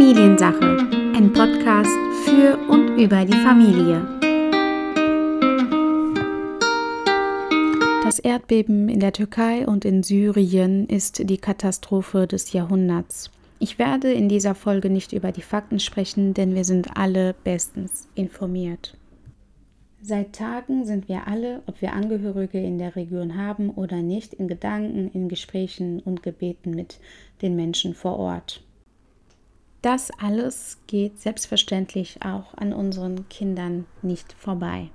Familiensache, ein Podcast für und über die Familie. Das Erdbeben in der Türkei und in Syrien ist die Katastrophe des Jahrhunderts. Ich werde in dieser Folge nicht über die Fakten sprechen, denn wir sind alle bestens informiert. Seit Tagen sind wir alle, ob wir Angehörige in der Region haben oder nicht, in Gedanken, in Gesprächen und Gebeten mit den Menschen vor Ort. Das alles geht selbstverständlich auch an unseren Kindern nicht vorbei.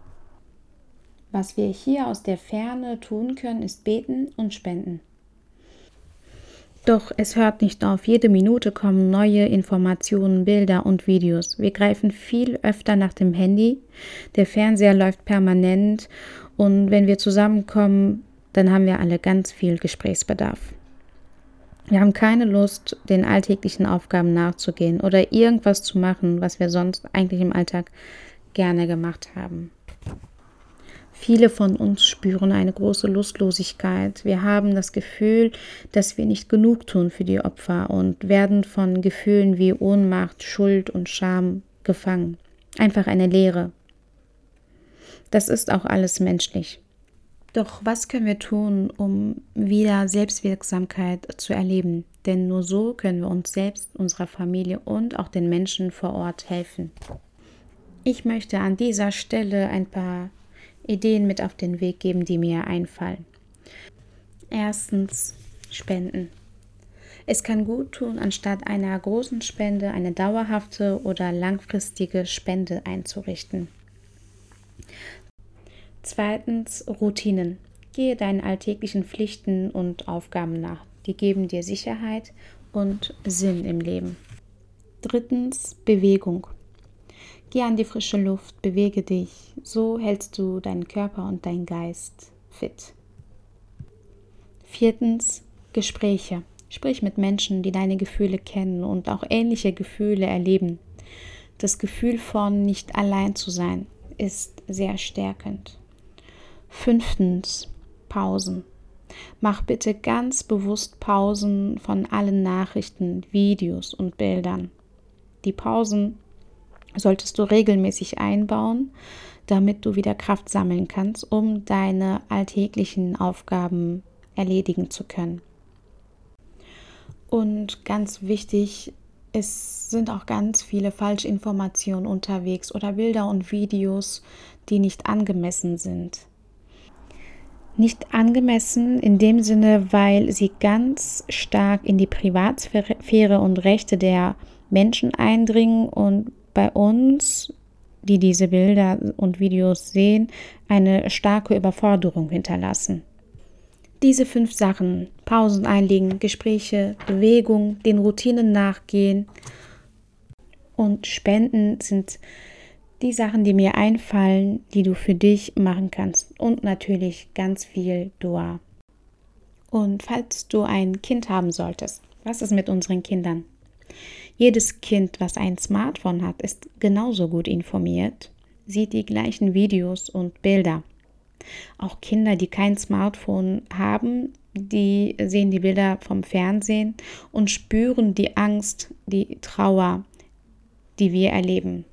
Was wir hier aus der Ferne tun können, ist beten und spenden. Doch es hört nicht auf. Jede Minute kommen neue Informationen, Bilder und Videos. Wir greifen viel öfter nach dem Handy. Der Fernseher läuft permanent und wenn wir zusammenkommen, dann haben wir alle ganz viel Gesprächsbedarf. Wir haben keine Lust, den alltäglichen Aufgaben nachzugehen oder irgendwas zu machen, was wir sonst eigentlich im Alltag gerne gemacht haben. Viele von uns spüren eine große Lustlosigkeit. Wir haben das Gefühl, dass wir nicht genug tun für die Opfer und werden von Gefühlen wie Ohnmacht, Schuld und Scham gefangen. Einfach eine Leere. Das ist auch alles menschlich. Doch was können wir tun, um wieder Selbstwirksamkeit zu erleben? Denn nur so können wir uns selbst, unserer Familie und auch den Menschen vor Ort helfen. Ich möchte an dieser Stelle ein paar Ideen mit auf den Weg geben, die mir einfallen. Erstens Spenden. Es kann gut tun, anstatt einer großen Spende eine dauerhafte oder langfristige Spende einzurichten. Zweitens Routinen. Gehe deinen alltäglichen Pflichten und Aufgaben nach. Die geben dir Sicherheit und Sinn im Leben. Drittens Bewegung. Geh an die frische Luft, bewege dich. So hältst du deinen Körper und deinen Geist fit. Viertens, Gespräche. Sprich mit Menschen, die deine Gefühle kennen und auch ähnliche Gefühle erleben. Das Gefühl von nicht allein zu sein ist sehr stärkend. Fünftens, Pausen. Mach bitte ganz bewusst Pausen von allen Nachrichten, Videos und Bildern. Die Pausen solltest du regelmäßig einbauen, damit du wieder Kraft sammeln kannst, um deine alltäglichen Aufgaben erledigen zu können. Und ganz wichtig, es sind auch ganz viele Falschinformationen unterwegs oder Bilder und Videos, die nicht angemessen sind. Nicht angemessen in dem Sinne, weil sie ganz stark in die Privatsphäre und Rechte der Menschen eindringen und bei uns, die diese Bilder und Videos sehen, eine starke Überforderung hinterlassen. Diese fünf Sachen, Pausen einlegen, Gespräche, Bewegung, den Routinen nachgehen und Spenden sind die Sachen, die mir einfallen, die du für dich machen kannst. Und natürlich ganz viel Dua. Und falls du ein Kind haben solltest, was ist mit unseren Kindern? Jedes Kind, was ein Smartphone hat, ist genauso gut informiert, sieht die gleichen Videos und Bilder. Auch Kinder, die kein Smartphone haben, die sehen die Bilder vom Fernsehen und spüren die Angst, die Trauer, die wir erleben.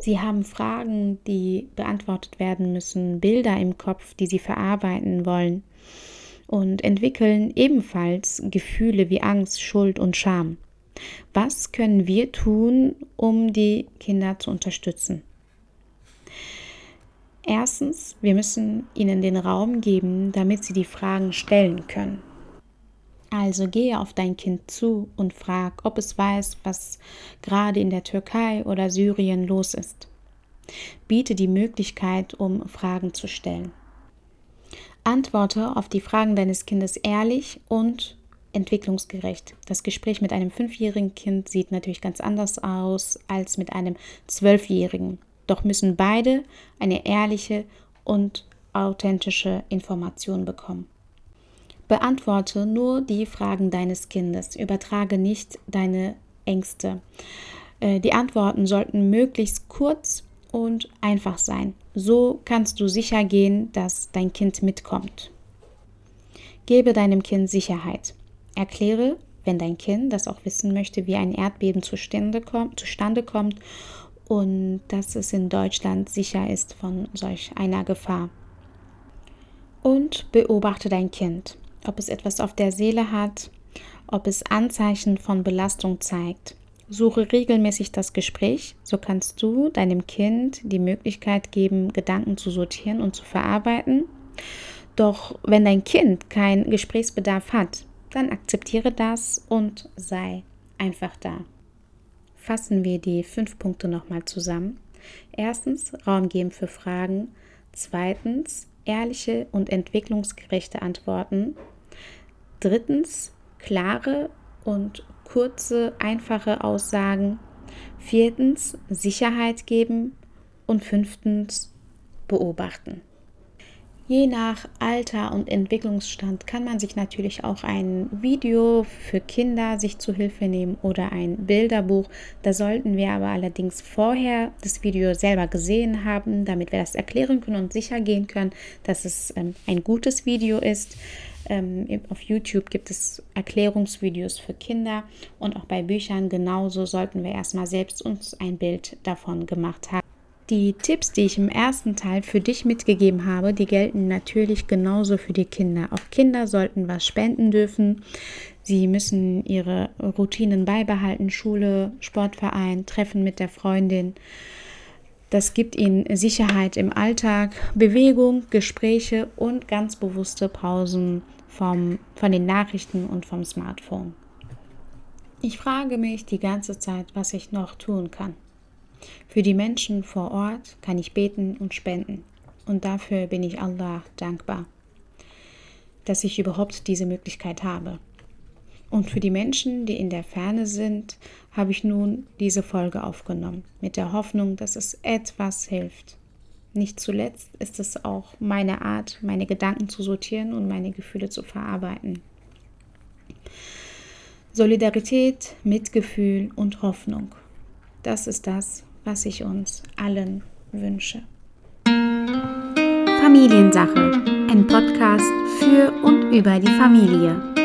Sie haben Fragen, die beantwortet werden müssen, Bilder im Kopf, die sie verarbeiten wollen und entwickeln ebenfalls Gefühle wie Angst, Schuld und Scham. Was können wir tun, um die Kinder zu unterstützen? Erstens, wir müssen ihnen den Raum geben, damit sie die Fragen stellen können. Also gehe auf dein Kind zu und frag, ob es weiß, was gerade in der Türkei oder Syrien los ist. Biete die Möglichkeit, um Fragen zu stellen. Antworte auf die Fragen deines Kindes ehrlich und entwicklungsgerecht. Das Gespräch mit einem fünfjährigen Kind sieht natürlich ganz anders aus als mit einem zwölfjährigen. Doch müssen beide eine ehrliche und authentische Information bekommen. Beantworte nur die Fragen deines Kindes. Übertrage nicht deine Ängste. Äh, die Antworten sollten möglichst kurz und einfach sein. So kannst du sicher gehen, dass dein Kind mitkommt. Gebe deinem Kind Sicherheit. Erkläre, wenn dein Kind das auch wissen möchte, wie ein Erdbeben zustande kommt, zustande kommt und dass es in Deutschland sicher ist von solch einer Gefahr. Und beobachte dein Kind, ob es etwas auf der Seele hat, ob es Anzeichen von Belastung zeigt. Suche regelmäßig das Gespräch, so kannst du deinem Kind die Möglichkeit geben, Gedanken zu sortieren und zu verarbeiten. Doch wenn dein Kind keinen Gesprächsbedarf hat, dann akzeptiere das und sei einfach da. Fassen wir die fünf Punkte nochmal zusammen. Erstens, Raum geben für Fragen. Zweitens, ehrliche und entwicklungsgerechte Antworten. Drittens, klare und kurze, einfache Aussagen. Viertens, Sicherheit geben. Und fünftens, beobachten. Je nach Alter und Entwicklungsstand kann man sich natürlich auch ein Video für Kinder sich zu Hilfe nehmen oder ein Bilderbuch. Da sollten wir aber allerdings vorher das Video selber gesehen haben, damit wir das erklären können und sicher gehen können, dass es ähm, ein gutes Video ist. Ähm, auf YouTube gibt es Erklärungsvideos für Kinder und auch bei Büchern genauso sollten wir erstmal selbst uns ein Bild davon gemacht haben. Die Tipps, die ich im ersten Teil für dich mitgegeben habe, die gelten natürlich genauso für die Kinder. Auch Kinder sollten was spenden dürfen. Sie müssen ihre Routinen beibehalten, Schule, Sportverein, Treffen mit der Freundin. Das gibt ihnen Sicherheit im Alltag, Bewegung, Gespräche und ganz bewusste Pausen vom, von den Nachrichten und vom Smartphone. Ich frage mich die ganze Zeit, was ich noch tun kann. Für die Menschen vor Ort kann ich beten und spenden. Und dafür bin ich Allah dankbar, dass ich überhaupt diese Möglichkeit habe. Und für die Menschen, die in der Ferne sind, habe ich nun diese Folge aufgenommen, mit der Hoffnung, dass es etwas hilft. Nicht zuletzt ist es auch meine Art, meine Gedanken zu sortieren und meine Gefühle zu verarbeiten. Solidarität, Mitgefühl und Hoffnung. Das ist das, was ich uns allen wünsche. Familiensache, ein Podcast für und über die Familie.